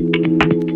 Thank you.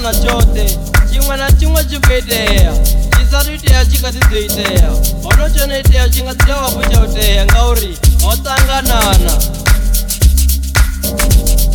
tshiṅwana tshoṱhe tshiṅwe na tshiṅwe tshi khou itea tshisari itea tshi kha si ḓo itea hono tshono itea tshi nga dzhiawafu tsha utea ngauri ho ṱanganana thank you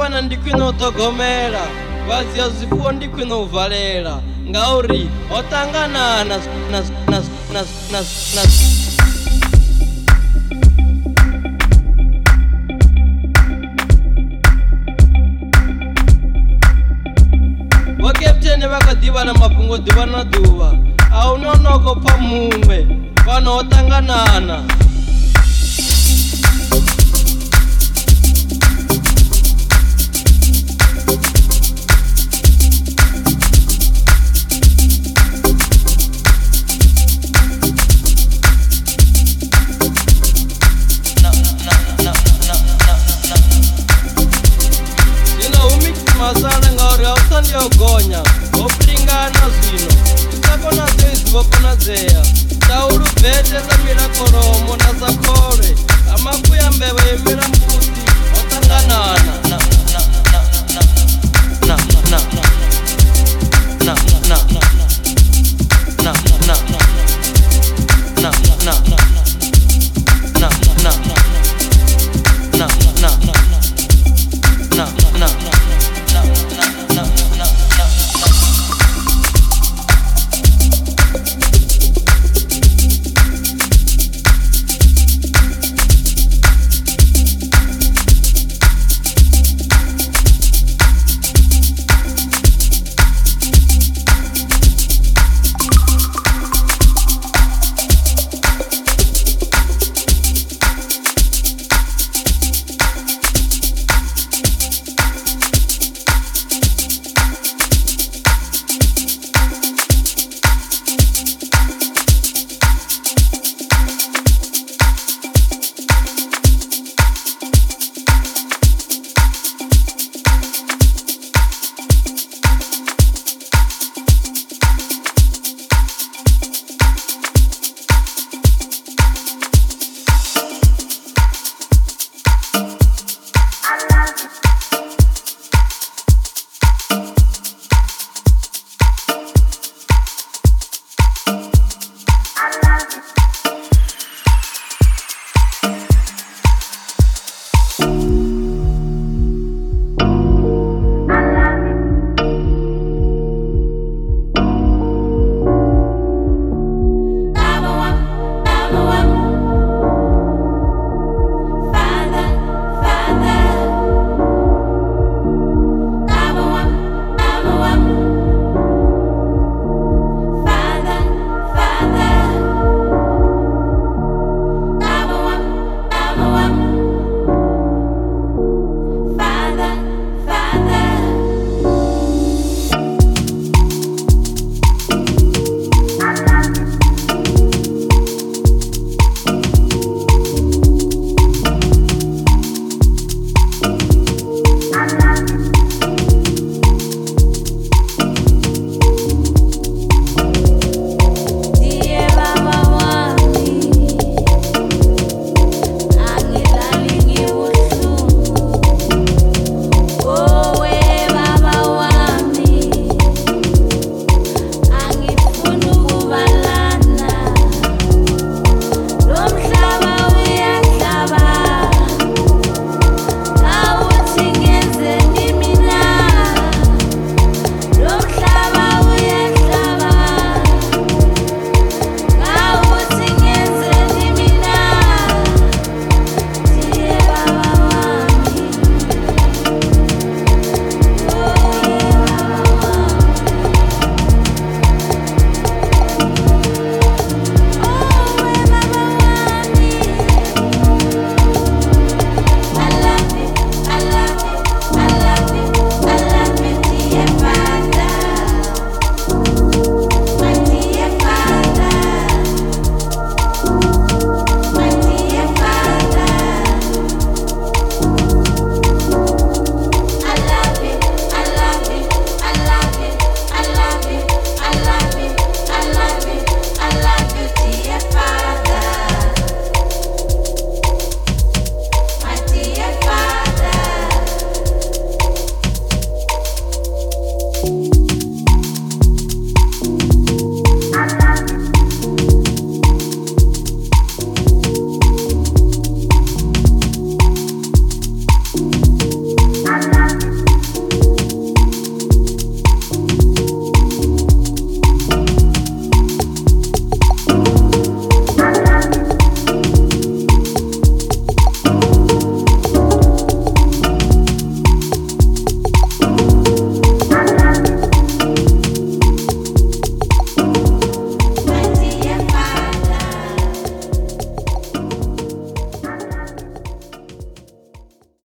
wana ndi khwine u ṱhogomela vhasi ya zwifuwo ndi khwine u valela ngauri ho ṱangana na na vhakepteni vha kha ḓivha na mafhungo ḓuvha na ḓuvha a hu nonoko pfa muṅwe fano ho ṱanganana